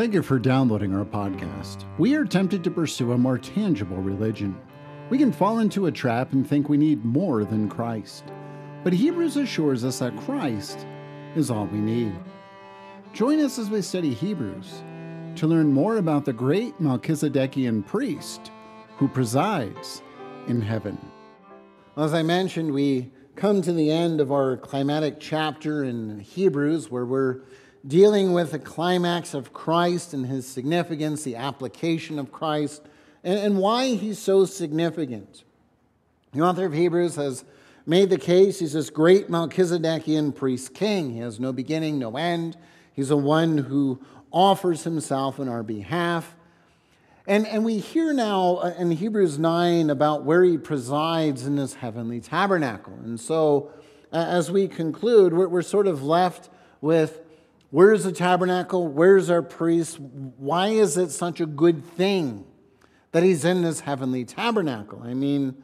Thank you for downloading our podcast. We are tempted to pursue a more tangible religion. We can fall into a trap and think we need more than Christ. But Hebrews assures us that Christ is all we need. Join us as we study Hebrews to learn more about the great Melchizedekian priest who presides in heaven. As I mentioned, we come to the end of our climatic chapter in Hebrews where we're dealing with the climax of Christ and his significance, the application of Christ, and, and why he's so significant. The author of Hebrews has made the case he's this great Melchizedekian priest king. He has no beginning, no end. He's the one who offers himself on our behalf. And, and we hear now uh, in Hebrews 9 about where he presides in this heavenly tabernacle. And so, as we conclude, we're, we're sort of left with Where's the tabernacle? Where's our priest? Why is it such a good thing that he's in this heavenly tabernacle? I mean,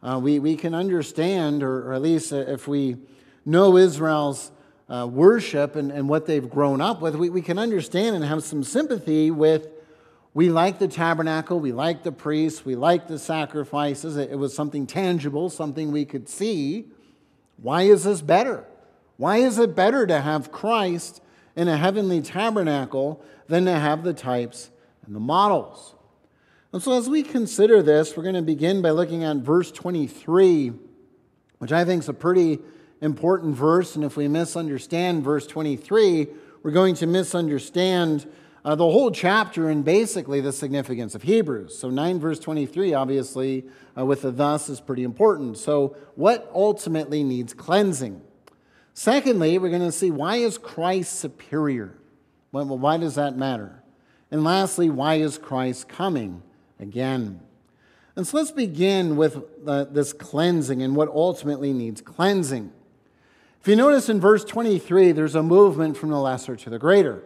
uh, we, we can understand, or, or, at least if we know Israel's uh, worship and, and what they've grown up with, we, we can understand and have some sympathy with we like the tabernacle, we like the priests, we like the sacrifices. It, it was something tangible, something we could see. Why is this better? Why is it better to have Christ? In a heavenly tabernacle than to have the types and the models. And so, as we consider this, we're going to begin by looking at verse 23, which I think is a pretty important verse. And if we misunderstand verse 23, we're going to misunderstand uh, the whole chapter and basically the significance of Hebrews. So, 9 verse 23, obviously, uh, with the thus is pretty important. So, what ultimately needs cleansing? Secondly, we're going to see why is Christ superior? Well, why does that matter? And lastly, why is Christ coming again? And so let's begin with uh, this cleansing and what ultimately needs cleansing. If you notice in verse 23, there's a movement from the lesser to the greater.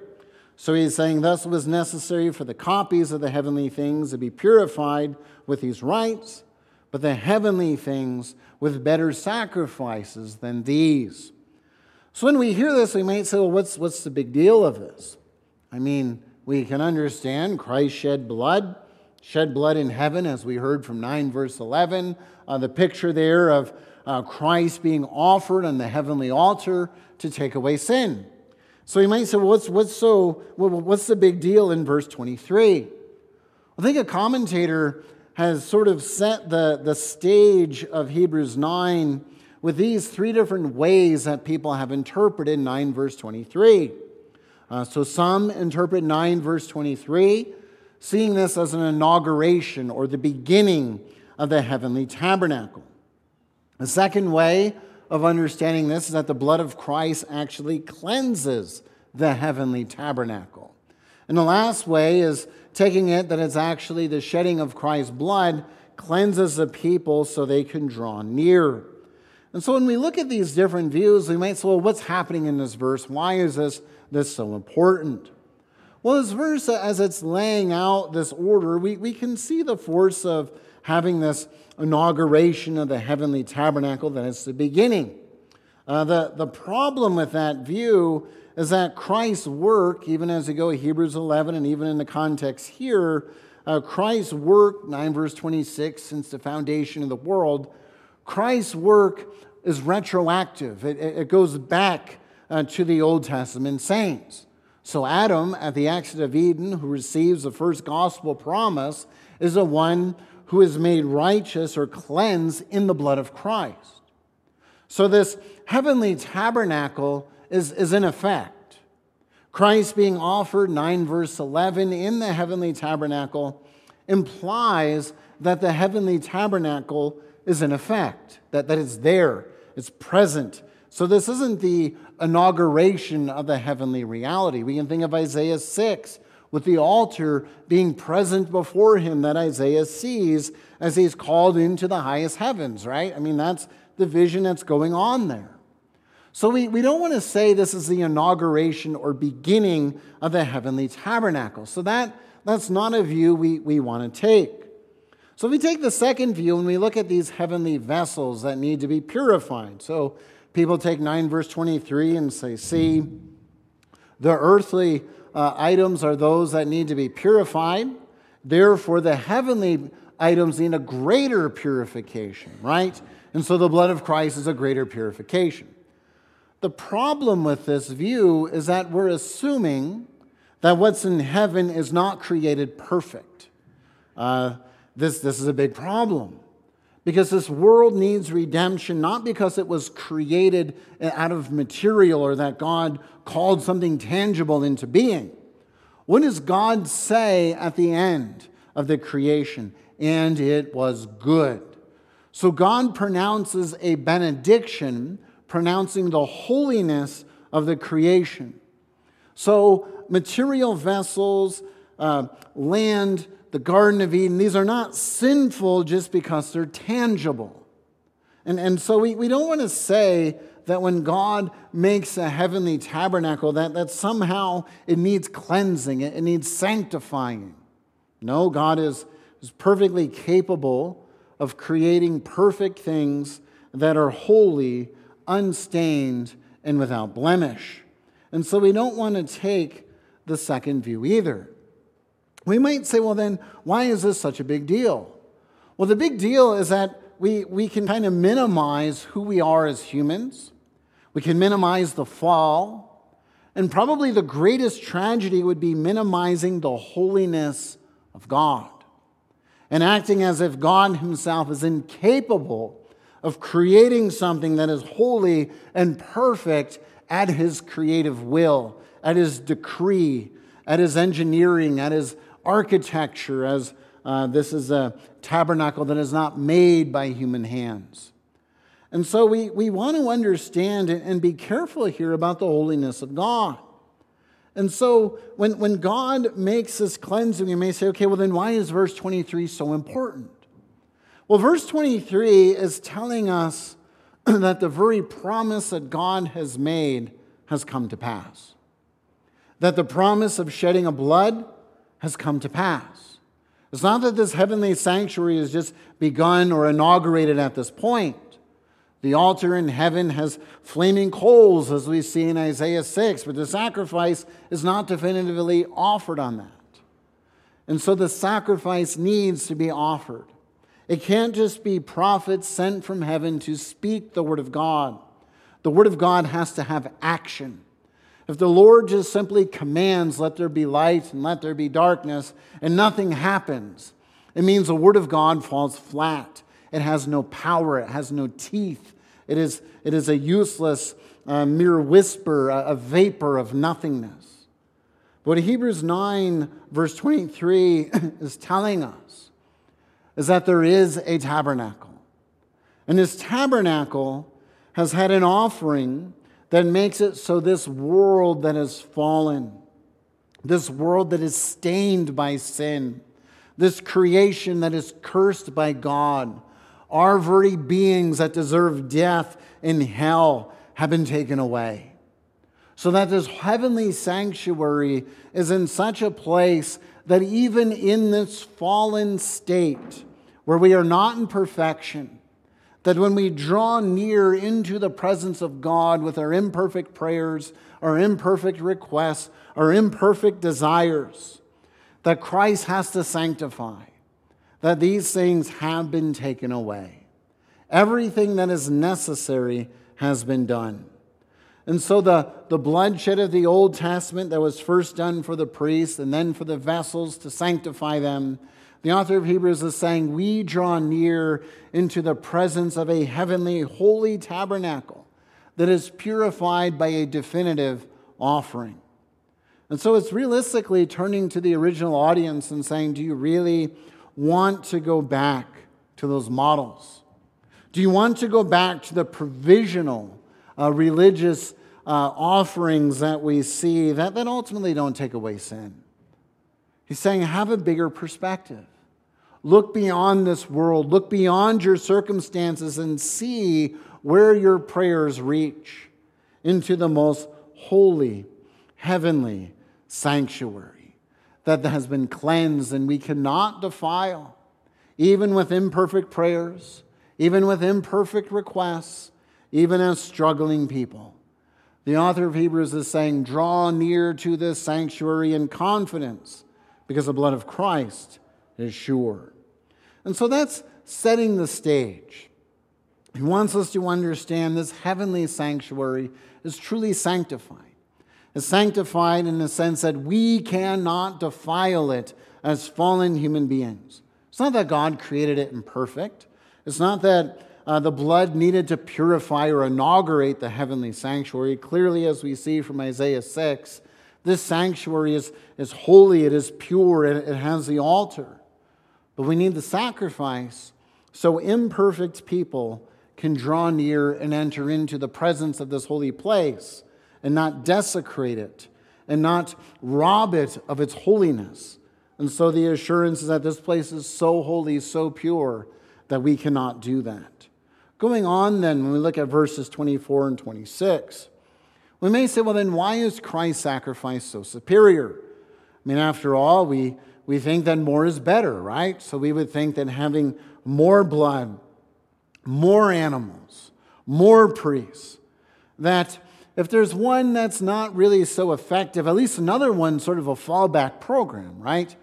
So he's saying, Thus was necessary for the copies of the heavenly things to be purified with these rites, but the heavenly things with better sacrifices than these. So when we hear this, we might say, well, what's, what's the big deal of this? I mean, we can understand Christ shed blood, shed blood in heaven, as we heard from 9 verse 11. Uh, the picture there of uh, Christ being offered on the heavenly altar to take away sin. So you might say, well, what's, what's, so, what's the big deal in verse 23? I think a commentator has sort of set the, the stage of Hebrews 9 with these three different ways that people have interpreted 9 verse 23. Uh, so some interpret 9 verse 23, seeing this as an inauguration or the beginning of the heavenly tabernacle. The second way of understanding this is that the blood of Christ actually cleanses the heavenly tabernacle. And the last way is taking it that it's actually the shedding of Christ's blood cleanses the people so they can draw near. And so when we look at these different views, we might say, well, what's happening in this verse? Why is this, this so important? Well, this verse, as it's laying out this order, we, we can see the force of having this inauguration of the heavenly tabernacle that is the beginning. Uh, the, the problem with that view is that Christ's work, even as we go to Hebrews 11 and even in the context here, uh, Christ's work, 9 verse 26, since the foundation of the world, Christ's work is retroactive, it, it goes back uh, to the Old Testament saints. So, Adam, at the exit of Eden, who receives the first gospel promise, is the one who is made righteous or cleansed in the blood of Christ. So, this heavenly tabernacle is, is in effect. Christ being offered, 9 verse 11, in the heavenly tabernacle implies that the heavenly tabernacle is in effect, that, that it's there, it's present. So this isn't the inauguration of the heavenly reality. We can think of Isaiah 6 with the altar being present before him that Isaiah sees as he's called into the highest heavens, right? I mean, that's the vision that's going on there. So we, we don't want to say this is the inauguration or beginning of the heavenly tabernacle. So that, that's not a view we, we want to take. So if we take the second view and we look at these heavenly vessels that need to be purified. So people take 9 verse 23 and say, see, the earthly uh, items are those that need to be purified. Therefore, the heavenly items need a greater purification, right? And so the blood of Christ is a greater purification. The problem with this view is that we're assuming that what's in heaven is not created perfect. Uh, this, this is a big problem because this world needs redemption, not because it was created out of material or that God called something tangible into being. What does God say at the end of the creation? And it was good. So God pronounces a benediction, pronouncing the holiness of the creation. So material vessels, uh, land, the Garden of Eden, these are not sinful just because they're tangible. And, and so we, we don't want to say that when God makes a heavenly tabernacle, that, that somehow it needs cleansing, it, it needs sanctifying. No, God is, is perfectly capable of creating perfect things that are holy, unstained, and without blemish. And so we don't want to take the second view either. We might say, well, then, why is this such a big deal? Well, the big deal is that we, we can kind of minimize who we are as humans, we can minimize the fall, and probably the greatest tragedy would be minimizing the holiness of God and acting as if God Himself is incapable of creating something that is holy and perfect at His creative will, at His decree, at His engineering, at His architecture, as uh, this is a tabernacle that is not made by human hands. And so we, we want to understand and be careful here about the holiness of God. And so when, when God makes this cleansing, you may say, okay, well, then why is verse 23 so important? Well, verse 23 is telling us that the very promise that God has made has come to pass. That the promise of shedding of blood has come to pass. It's not that this heavenly sanctuary has just begun or inaugurated at this point. The altar in heaven has flaming coals, as we see in Isaiah 6, but the sacrifice is not definitively offered on that. And so the sacrifice needs to be offered. It can't just be prophets sent from heaven to speak the Word of God. The Word of God has to have action. If the Lord just simply commands, let there be light and let there be darkness, and nothing happens, it means the Word of God falls flat. It has no power, it has no teeth. It is, it is a useless, uh, mere whisper, a, a vapor of nothingness. What Hebrews 9, verse 23, is telling us is that there is a tabernacle. And this tabernacle has had an offering that makes it so this world that has fallen, this world that is stained by sin, this creation that is cursed by God, our very beings that deserve death in hell have been taken away. So that this heavenly sanctuary is in such a place that even in this fallen state, where we are not in perfection, that when we draw near into the presence of God with our imperfect prayers, our imperfect requests, our imperfect desires, that Christ has to sanctify, that these things have been taken away. Everything that is necessary has been done. And so the, the bloodshed of the Old Testament that was first done for the priests and then for the vessels to sanctify them the author of Hebrews is saying, We draw near into the presence of a heavenly, holy tabernacle that is purified by a definitive offering. And so it's realistically turning to the original audience and saying, Do you really want to go back to those models? Do you want to go back to the provisional uh, religious uh, offerings that we see that, that ultimately don't take away sin? He's saying, Have a bigger perspective. Look beyond this world, look beyond your circumstances, and see where your prayers reach into the most holy, heavenly sanctuary that has been cleansed and we cannot defile, even with imperfect prayers, even with imperfect requests, even as struggling people. The author of Hebrews is saying, Draw near to this sanctuary in confidence, because the blood of Christ is sure. And so that's setting the stage. He wants us to understand this heavenly sanctuary is truly sanctified. It's sanctified in the sense that we cannot defile it as fallen human beings. It's not that God created it imperfect. It's not that uh, the blood needed to purify or inaugurate the heavenly sanctuary. Clearly, as we see from Isaiah 6, this sanctuary is, is holy, it is pure, it, it has the altar. But we need the sacrifice so imperfect people can draw near and enter into the presence of this holy place and not desecrate it and not rob it of its holiness. And so the assurance is that this place is so holy, so pure, that we cannot do that. Going on, then, when we look at verses 24 and 26, we may say, well, then why is Christ's sacrifice so superior? I mean, after all, we, we think that more is better, right? So we would think that having more blood, more animals, more priests, that if there's one that's not really so effective, at least another one sort of a fallback program, right?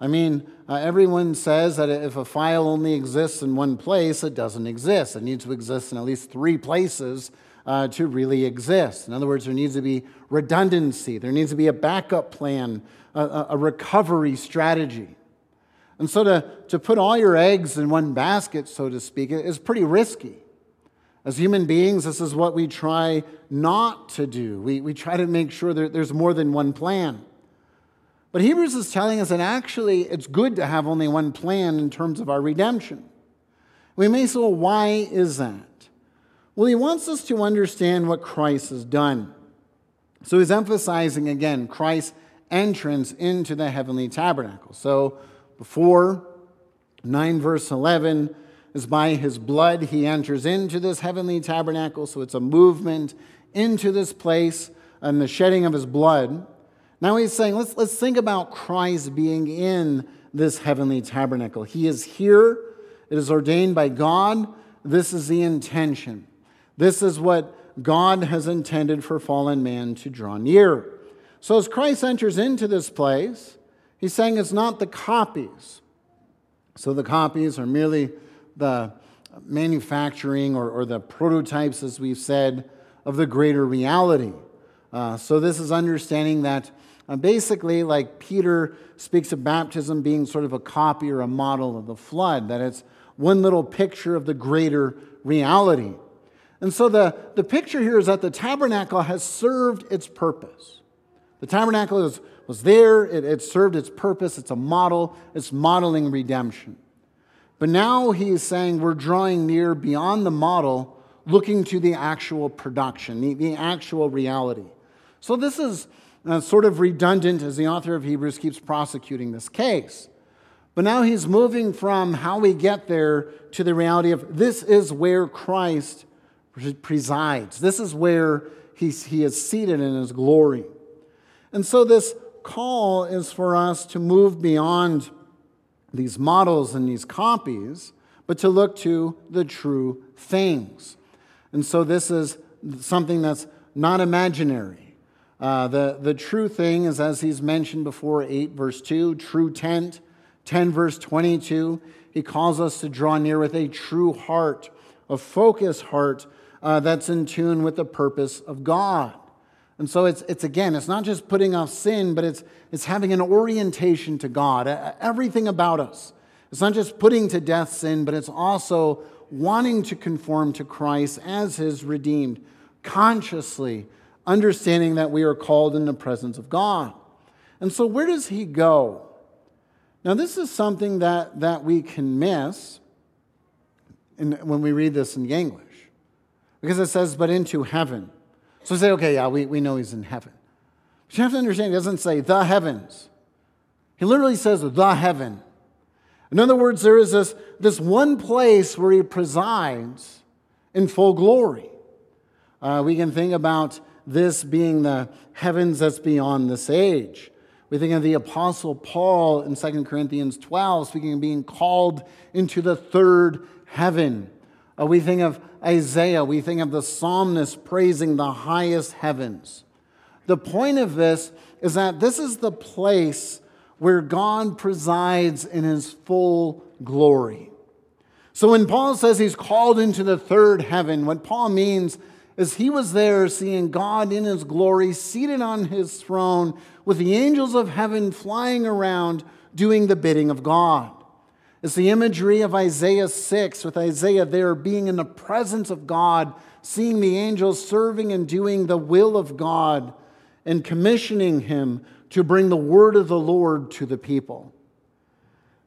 I mean, uh, everyone says that if a file only exists in one place, it doesn't exist. It needs to exist in at least three places uh, to really exist. In other words, there needs to be redundancy, there needs to be a backup plan, a, a recovery strategy. And so to, to put all your eggs in one basket, so to speak, is pretty risky. As human beings, this is what we try not to do. We, we try to make sure that there's more than one plan. But Hebrews is telling us that actually it's good to have only one plan in terms of our redemption. We may say, well, why is that? Well, he wants us to understand what Christ has done. So he's emphasizing again Christ's entrance into the heavenly tabernacle. So before 9 verse 11 is by his blood he enters into this heavenly tabernacle. So it's a movement into this place and the shedding of his blood. Now he's saying, let's, let's think about Christ being in this heavenly tabernacle. He is here, it is ordained by God. This is the intention. This is what God has intended for fallen man to draw near. So as Christ enters into this place, he's saying it's not the copies. So the copies are merely the manufacturing or, or the prototypes, as we've said, of the greater reality. Uh, so this is understanding that uh, basically, like Peter speaks of baptism being sort of a copy or a model of the flood, that it's one little picture of the greater reality. And so the, the picture here is that the tabernacle has served its purpose. The tabernacle is, was there, it, it served its purpose, it's a model, it's modeling redemption. But now he is saying we're drawing near beyond the model, looking to the actual production, the, the actual reality. So this is uh, sort of redundant as the author of Hebrews keeps prosecuting this case. But now he's moving from how we get there to the reality of this is where Christ presides. This is where he's, he is seated in his glory. And so this call is for us to move beyond these models and these copies, but to look to the true things. And so this is something that's not imaginary. Uh, the, the true thing is, as he's mentioned before, 8 verse 2, true tent, 10 verse 22. He calls us to draw near with a true heart, a focused heart uh, that's in tune with the purpose of God. And so it's, it's again, it's not just putting off sin, but it's, it's having an orientation to God, everything about us. It's not just putting to death sin, but it's also wanting to conform to Christ as his redeemed, consciously understanding that we are called in the presence of God. And so, where does he go? Now, this is something that, that we can miss in, when we read this in the English, because it says, but into heaven. So say, okay, yeah, we, we know he's in heaven. But you have to understand, it doesn't say the heavens. He literally says the heaven. In other words, there is this, this one place where he presides in full glory. Uh, we can think about this being the heavens that's beyond this age. We think of the Apostle Paul in 2 Corinthians 12, speaking of being called into the third heaven. Uh, we think of Isaiah, we think of the psalmist praising the highest heavens. The point of this is that this is the place where God presides in his full glory. So when Paul says he's called into the third heaven, what Paul means is he was there seeing God in his glory, seated on his throne, with the angels of heaven flying around doing the bidding of God. It's the imagery of Isaiah 6, with Isaiah there being in the presence of God, seeing the angels serving and doing the will of God, and commissioning him to bring the word of the Lord to the people.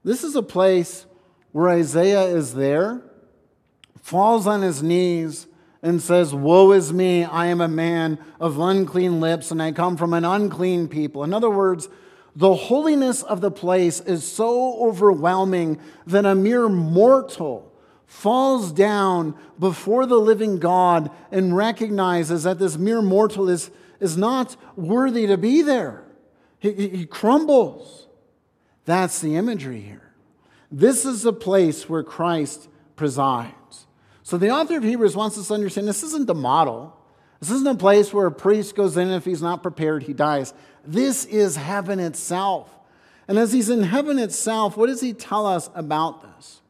This is a place where Isaiah is there, falls on his knees, and says, Woe is me, I am a man of unclean lips, and I come from an unclean people. In other words, the holiness of the place is so overwhelming that a mere mortal falls down before the living God and recognizes that this mere mortal is, is not worthy to be there. He, he crumbles. That's the imagery here. This is the place where Christ presides. So the author of Hebrews wants us to understand this isn't the model. This isn't a place where a priest goes in and if he's not prepared, he dies. This is heaven itself. And as he's in heaven itself, what does he tell us about this?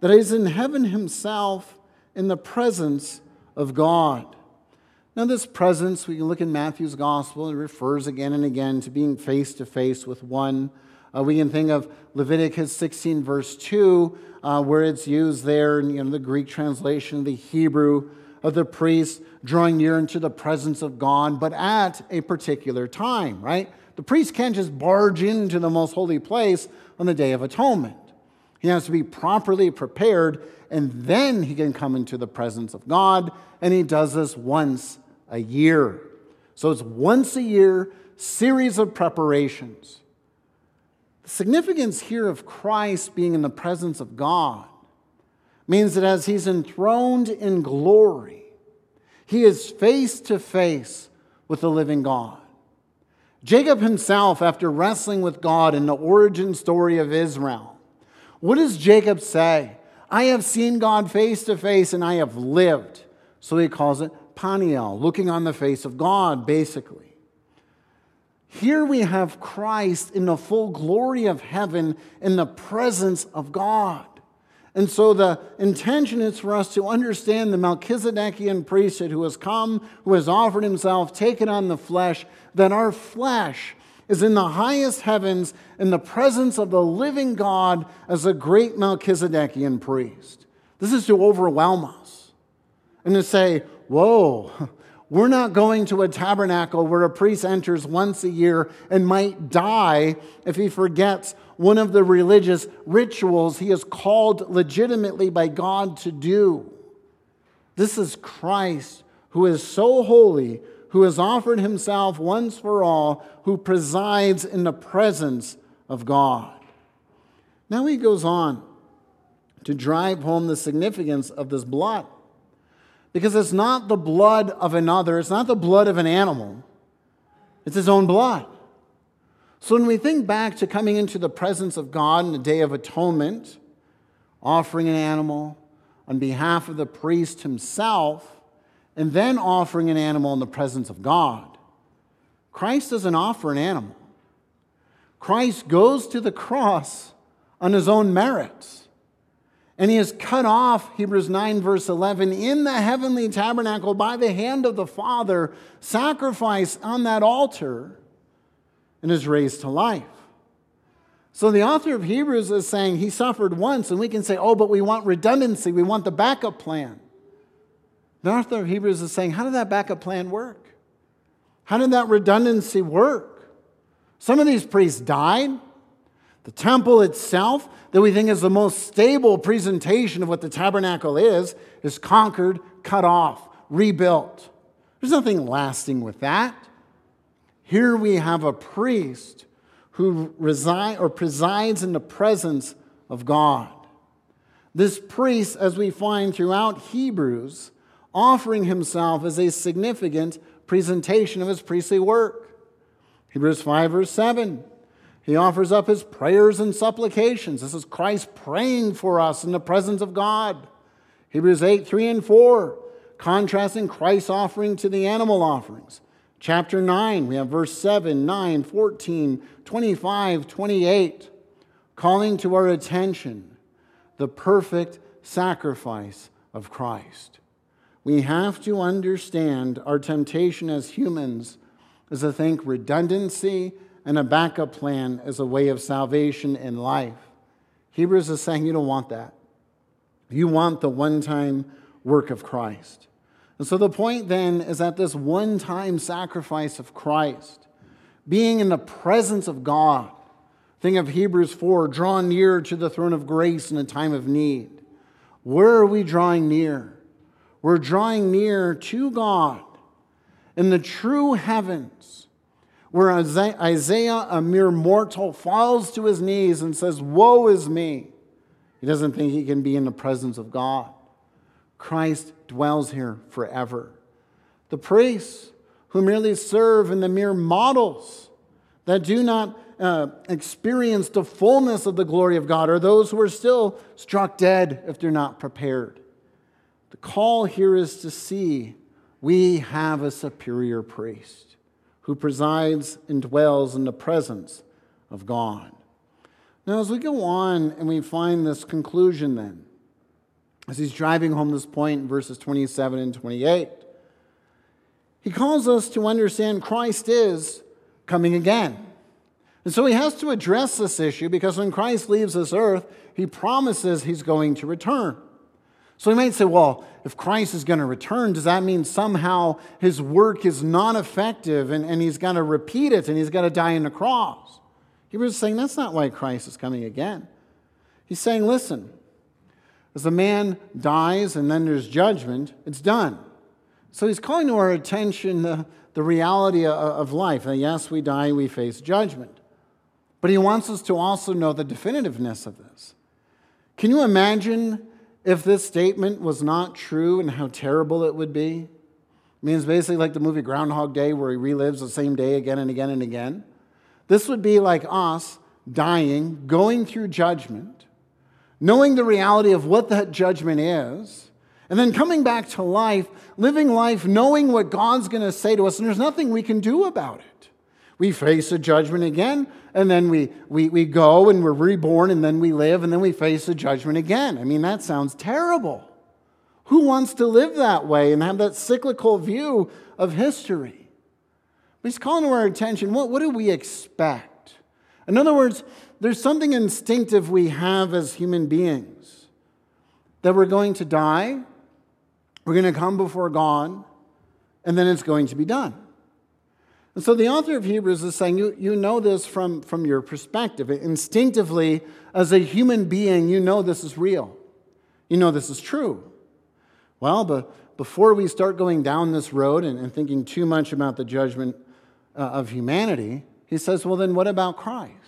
That he's in heaven himself in the presence of God. Now, this presence, we can look in Matthew's gospel, it refers again and again to being face to face with one. Uh, we can think of Leviticus 16, verse 2, uh, where it's used there in you know, the Greek translation, the Hebrew of the priest drawing near into the presence of God, but at a particular time, right? The priest can't just barge into the most holy place on the Day of Atonement. He has to be properly prepared, and then he can come into the presence of God, and he does this once a year. So it's once a year, series of preparations. The significance here of Christ being in the presence of God means that as he's enthroned in glory, he is face to face with the living God. Jacob himself, after wrestling with God in the origin story of Israel, what does Jacob say? I have seen God face to face and I have lived. So he calls it Peniel, looking on the face of God, basically. Here we have Christ in the full glory of heaven in the presence of God. And so the intention is for us to understand the Melchizedekian priesthood who has come, who has offered himself, taken on the flesh, that our flesh is in the highest heavens in the presence of the living God as a great Melchizedekian priest. This is to overwhelm us and to say, whoa, we're not going to a tabernacle where a priest enters once a year and might die if he forgets one of the religious rituals he is called legitimately by God to do. This is Christ who is so holy, who has offered himself once for all, who presides in the presence of God. Now he goes on to drive home the significance of this blood. Because it's not the blood of another, it's not the blood of an animal, it's his own blood. So when we think back to coming into the presence of God in the Day of Atonement, offering an animal on behalf of the priest himself, and then offering an animal in the presence of God, Christ doesn't offer an animal. Christ goes to the cross on his own merits. And he is cut off, Hebrews 9, verse 11, in the heavenly tabernacle by the hand of the Father, sacrifice on that altar, and is raised to life. So the author of Hebrews is saying he suffered once, and we can say, oh, but we want redundancy, we want the backup plan. The author of Hebrews is saying, how did that backup plan work? How did that redundancy work? Some of these priests died. The temple itself, that we think is the most stable presentation of what the tabernacle is, is conquered, cut off, rebuilt. There's nothing lasting with that. Here we have a priest who reside or presides in the presence of God. This priest, as we find throughout Hebrews, offering himself as a significant presentation of his priestly work. Hebrews 5, verse 7. He offers up his prayers and supplications. This is Christ praying for us in the presence of God. Hebrews 8, 3 and 4, contrasting Christ's offering to the animal offerings. Chapter 9, we have verse 7, 9, 14, 25, 28, calling to our attention the perfect sacrifice of Christ. We have to understand our temptation as humans is to think redundancy and a backup plan as a way of salvation in life. Hebrews is saying you don't want that. You want the one time work of Christ. And so the point then is that this one time sacrifice of Christ, being in the presence of God, think of Hebrews 4, draw near to the throne of grace in a time of need. Where are we drawing near? We're drawing near to God in the true heavens, where Isaiah, a mere mortal, falls to his knees and says, Woe is me. He doesn't think he can be in the presence of God. Christ dwells here forever. The priests who merely serve in the mere models that do not uh, experience the fullness of the glory of God are those who are still struck dead if they're not prepared. The call here is to see we have a superior priest who presides and dwells in the presence of God. Now, as we go on and we find this conclusion, then, as he's driving home this point in verses 27 and 28, he calls us to understand Christ is coming again. And so he has to address this issue because when Christ leaves this earth, he promises he's going to return. So he might say, well, if Christ is going to return, does that mean somehow his work is non effective and, and he's going to repeat it and he's going to die on the cross? He was saying that's not why Christ is coming again. He's saying, listen, as a man dies and then there's judgment, it's done. So he's calling to our attention the, the reality of life. And yes, we die, we face judgment. But he wants us to also know the definitiveness of this. Can you imagine if this statement was not true and how terrible it would be? I mean, it's basically like the movie Groundhog Day where he relives the same day again and again and again. This would be like us dying, going through judgment, knowing the reality of what that judgment is, and then coming back to life, living life knowing what God's going to say to us, and there's nothing we can do about it. We face a judgment again, and then we, we, we go and we're reborn, and then we live, and then we face a judgment again. I mean, that sounds terrible. Who wants to live that way and have that cyclical view of history? But he's calling to our attention what, what do we expect? In other words, there's something instinctive we have as human beings that we're going to die, we're going to come before God, and then it's going to be done. And so the author of Hebrews is saying, you, you know this from, from your perspective. Instinctively, as a human being, you know this is real. You know this is true. Well, but before we start going down this road and, and thinking too much about the judgment uh, of humanity, he says, well, then what about Christ?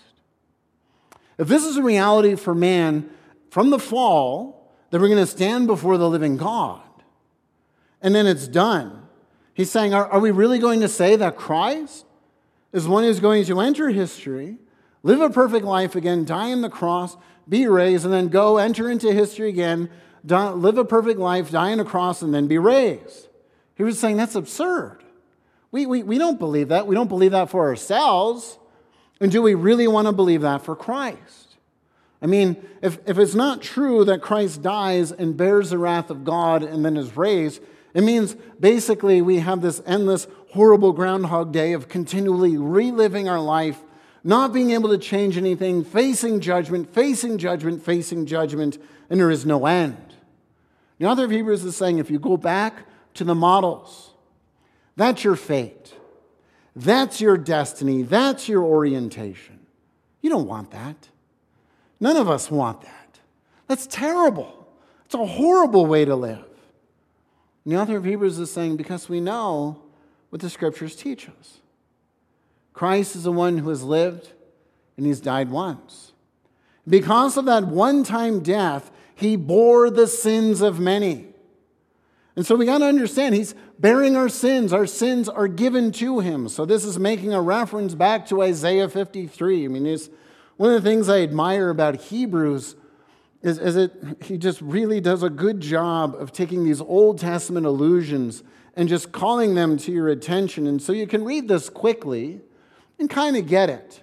If this is a reality for man from the fall, then we're going to stand before the living God, and then it's done He's saying, are, are we really going to say that Christ is one who's going to enter history, live a perfect life again, die on the cross, be raised, and then go enter into history again, die, live a perfect life, die on the cross, and then be raised? He was saying that's absurd. We, we, we don't believe that. We don't believe that for ourselves. And do we really want to believe that for Christ? I mean, if, if it's not true that Christ dies and bears the wrath of God and then is raised, it means basically we have this endless, horrible Groundhog Day of continually reliving our life, not being able to change anything, facing judgment, facing judgment, facing judgment, and there is no end. The author of Hebrews is saying if you go back to the models, that's your fate. That's your destiny. That's your orientation. You don't want that. None of us want that. That's terrible. It's a horrible way to live. And the author of Hebrews is saying, because we know what the scriptures teach us. Christ is the one who has lived and he's died once. Because of that one time death, he bore the sins of many. And so we got to understand, he's bearing our sins. Our sins are given to him. So this is making a reference back to Isaiah 53. I mean, it's one of the things I admire about Hebrews is, is it, he just really does a good job of taking these Old Testament allusions and just calling them to your attention. And so you can read this quickly and kind of get it.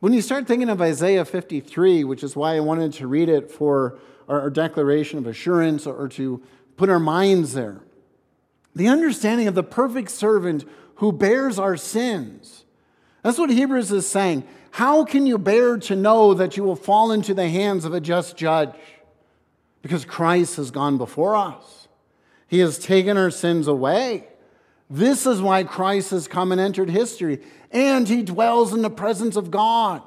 When you start thinking of Isaiah 53, which is why I wanted to read it for our, declaration of assurance or to put our minds there, the understanding of the perfect servant who bears our sins. That's what Hebrews is saying. How can you bear to know that you will fall into the hands of a just judge? Because Christ has gone before us, He has taken our sins away. This is why Christ has come and entered history, and He dwells in the presence of God.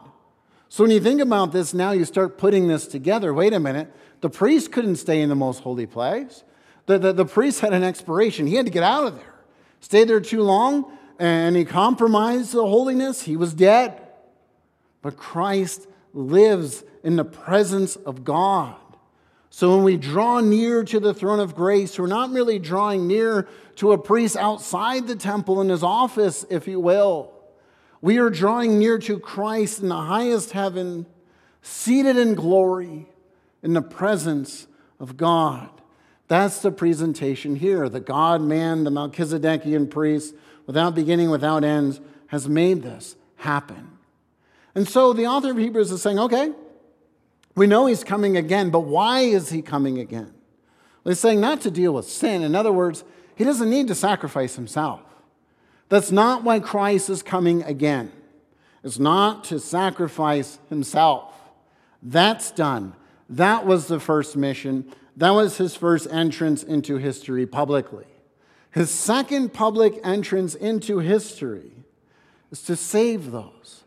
So when you think about this, now you start putting this together. Wait a minute. The priest couldn't stay in the most holy place. The, the, the priest had an expiration. He had to get out of there. Stayed there too long, and he compromised the holiness. He was dead but Christ lives in the presence of God. So when we draw near to the throne of grace, we're not merely drawing near to a priest outside the temple in his office, if you will. We are drawing near to Christ in the highest heaven, seated in glory in the presence of God. That's the presentation here. The God man, the Melchizedekian priest, without beginning, without ends, has made this happen. And so the author of Hebrews is saying, okay, we know he's coming again, but why is he coming again? Well, he's saying not to deal with sin. In other words, he doesn't need to sacrifice himself. That's not why Christ is coming again. It's not to sacrifice himself. That's done. That was the first mission. That was his first entrance into history publicly. His second public entrance into history is to save those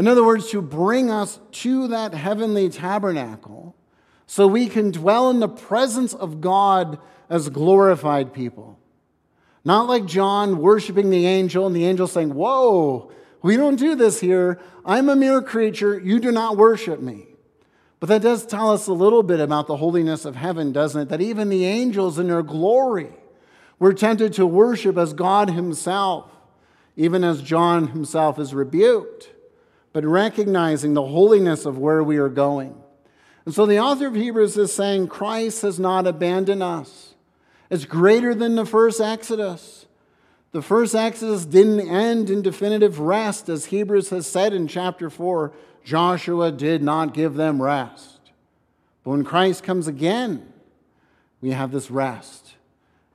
in other words, to bring us to that heavenly tabernacle so we can dwell in the presence of God as glorified people. Not like John worshiping the angel and the angel saying, Whoa, we don't do this here. I'm a mere creature. You do not worship me. But that does tell us a little bit about the holiness of heaven, doesn't it? That even the angels in their glory were tempted to worship as God Himself, even as John himself is rebuked but recognizing the holiness of where we are going. And so the author of Hebrews is saying Christ has not abandoned us. It's greater than the first Exodus. The first Exodus didn't end in definitive rest, as Hebrews has said in chapter 4. Joshua did not give them rest. But when Christ comes again, we have this rest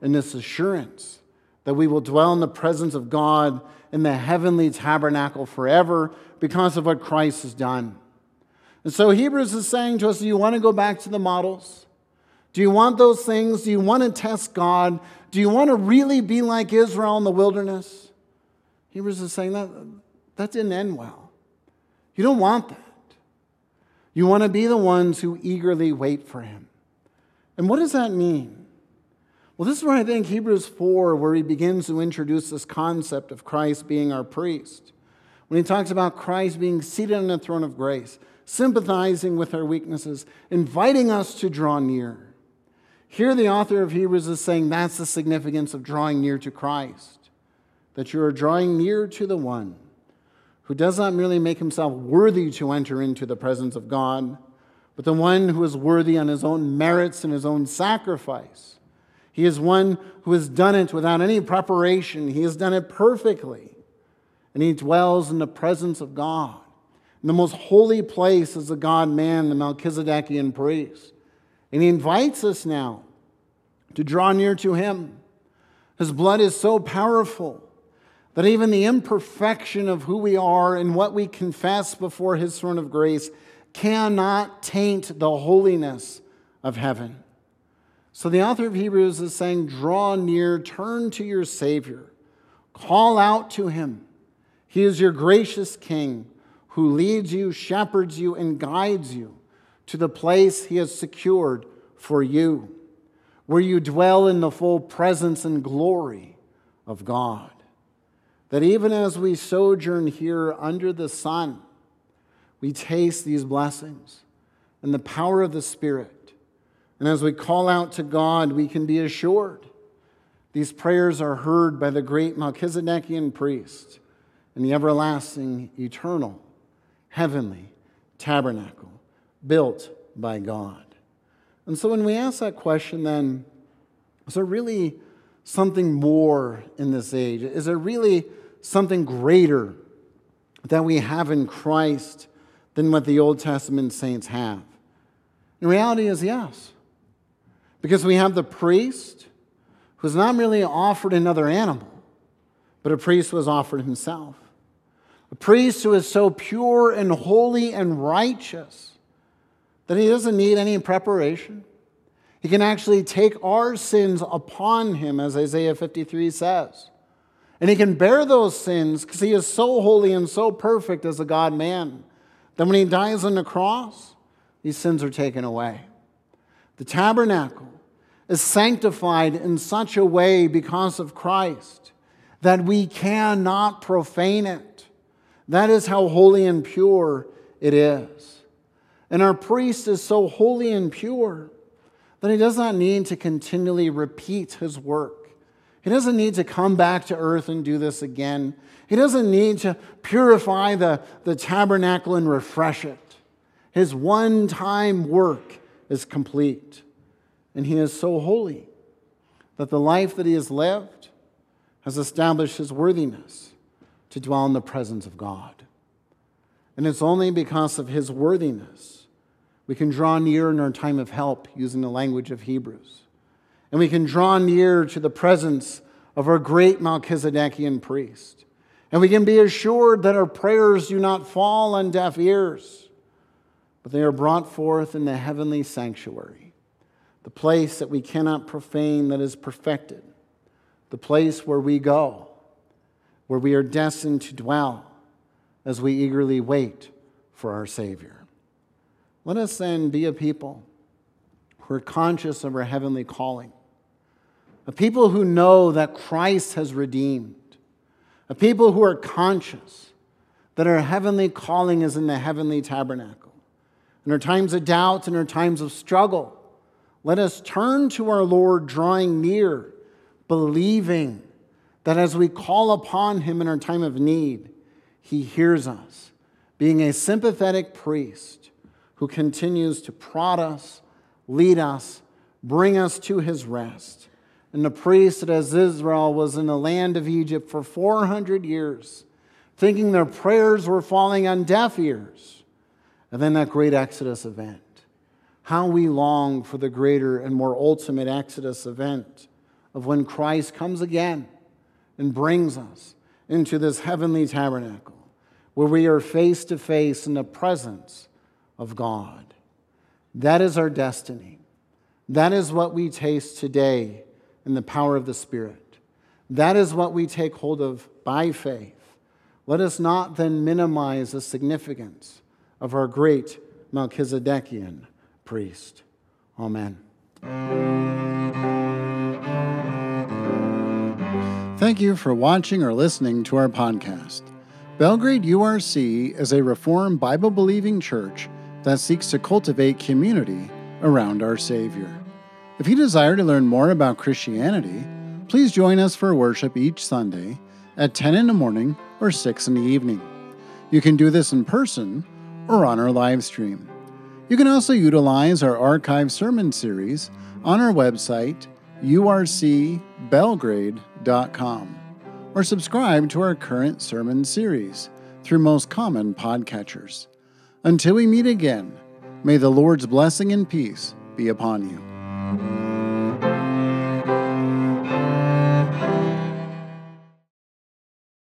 and this assurance that we will dwell in the presence of God in the heavenly tabernacle forever because of what Christ has done. And so Hebrews is saying to us do you want to go back to the models? Do you want those things? Do you want to test God? Do you want to really be like Israel in the wilderness? Hebrews is saying that that didn't end well. You don't want that. You want to be the ones who eagerly wait for him. And what does that mean? Well, this is where I think Hebrews 4, where he begins to introduce this concept of Christ being our priest. When he talks about Christ being seated on the throne of grace, sympathizing with our weaknesses, inviting us to draw near. Here, the author of Hebrews is saying that's the significance of drawing near to Christ, that you are drawing near to the one who does not merely make himself worthy to enter into the presence of God, but the one who is worthy on his own merits and his own sacrifice he is one who has done it without any preparation. He has done it perfectly. And he dwells in the presence of God. In the most holy place is the God man, the Melchizedekian priest. And he invites us now to draw near to him. His blood is so powerful that even the imperfection of who we are and what we confess before his throne of grace cannot taint the holiness of heaven. So the author of Hebrews is saying, draw near, turn to your Savior, call out to him. He is your gracious King who leads you, shepherds you, and guides you to the place he has secured for you, where you dwell in the full presence and glory of God. That even as we sojourn here under the sun, we taste these blessings and the power of the Spirit and as we call out to God, we can be assured these prayers are heard by the great Melchizedekian priest in the everlasting, eternal, heavenly tabernacle built by God. And so when we ask that question, then, is there really something more in this age? Is there really something greater that we have in Christ than what the Old Testament saints have? The reality is yes. Because we have the priest who's not merely offered another animal, but a priest who has offered himself. A priest who is so pure and holy and righteous that he doesn't need any preparation. He can actually take our sins upon him, as Isaiah 53 says. And he can bear those sins because he is so holy and so perfect as a God man that when he dies on the cross, these sins are taken away. The tabernacle is sanctified in such a way because of Christ that we cannot profane it. That is how holy and pure it is. And our priest is so holy and pure that he does not need to continually repeat his work. He doesn't need to come back to earth and do this again. He doesn't need to purify the, the tabernacle and refresh it. His one time work is complete. And he is so holy that the life that he has lived has established his worthiness to dwell in the presence of God. And it's only because of his worthiness we can draw near in our time of help using the language of Hebrews. And we can draw near to the presence of our great Melchizedekian priest. And we can be assured that our prayers do not fall on deaf ears, but they are brought forth in the heavenly sanctuary, the place that we cannot profane, that is perfected, the place where we go, where we are destined to dwell as we eagerly wait for our Savior. Let us then be a people who are conscious of our heavenly calling, a people who know that Christ has redeemed, a people who are conscious that our heavenly calling is in the heavenly tabernacle. In our times of doubt, in our times of struggle, let us turn to our Lord, drawing near, believing that as we call upon Him in our time of need, He hears us, being a sympathetic priest who continues to prod us, lead us, bring us to his rest. And the priest as Israel was in the land of Egypt for 400 years, thinking their prayers were falling on deaf ears. And then that great Exodus event. How we long for the greater and more ultimate Exodus event of when Christ comes again and brings us into this heavenly tabernacle where we are face to face in the presence of God. That is our destiny. That is what we taste today in the power of the Spirit. That is what we take hold of by faith. Let us not then minimize the significance of our great Melchizedekian priest. Amen. Thank you for watching or listening to our podcast. Belgrade URC is a Reformed Bible believing church that seeks to cultivate community around our Savior. If you desire to learn more about Christianity, please join us for worship each Sunday at 10 in the morning or 6 in the evening. You can do this in person or on our live stream. You can also utilize our archive sermon series on our website, urcbelgrade.com, or subscribe to our current sermon series through most common podcatchers. Until we meet again, may the Lord's blessing and peace be upon you.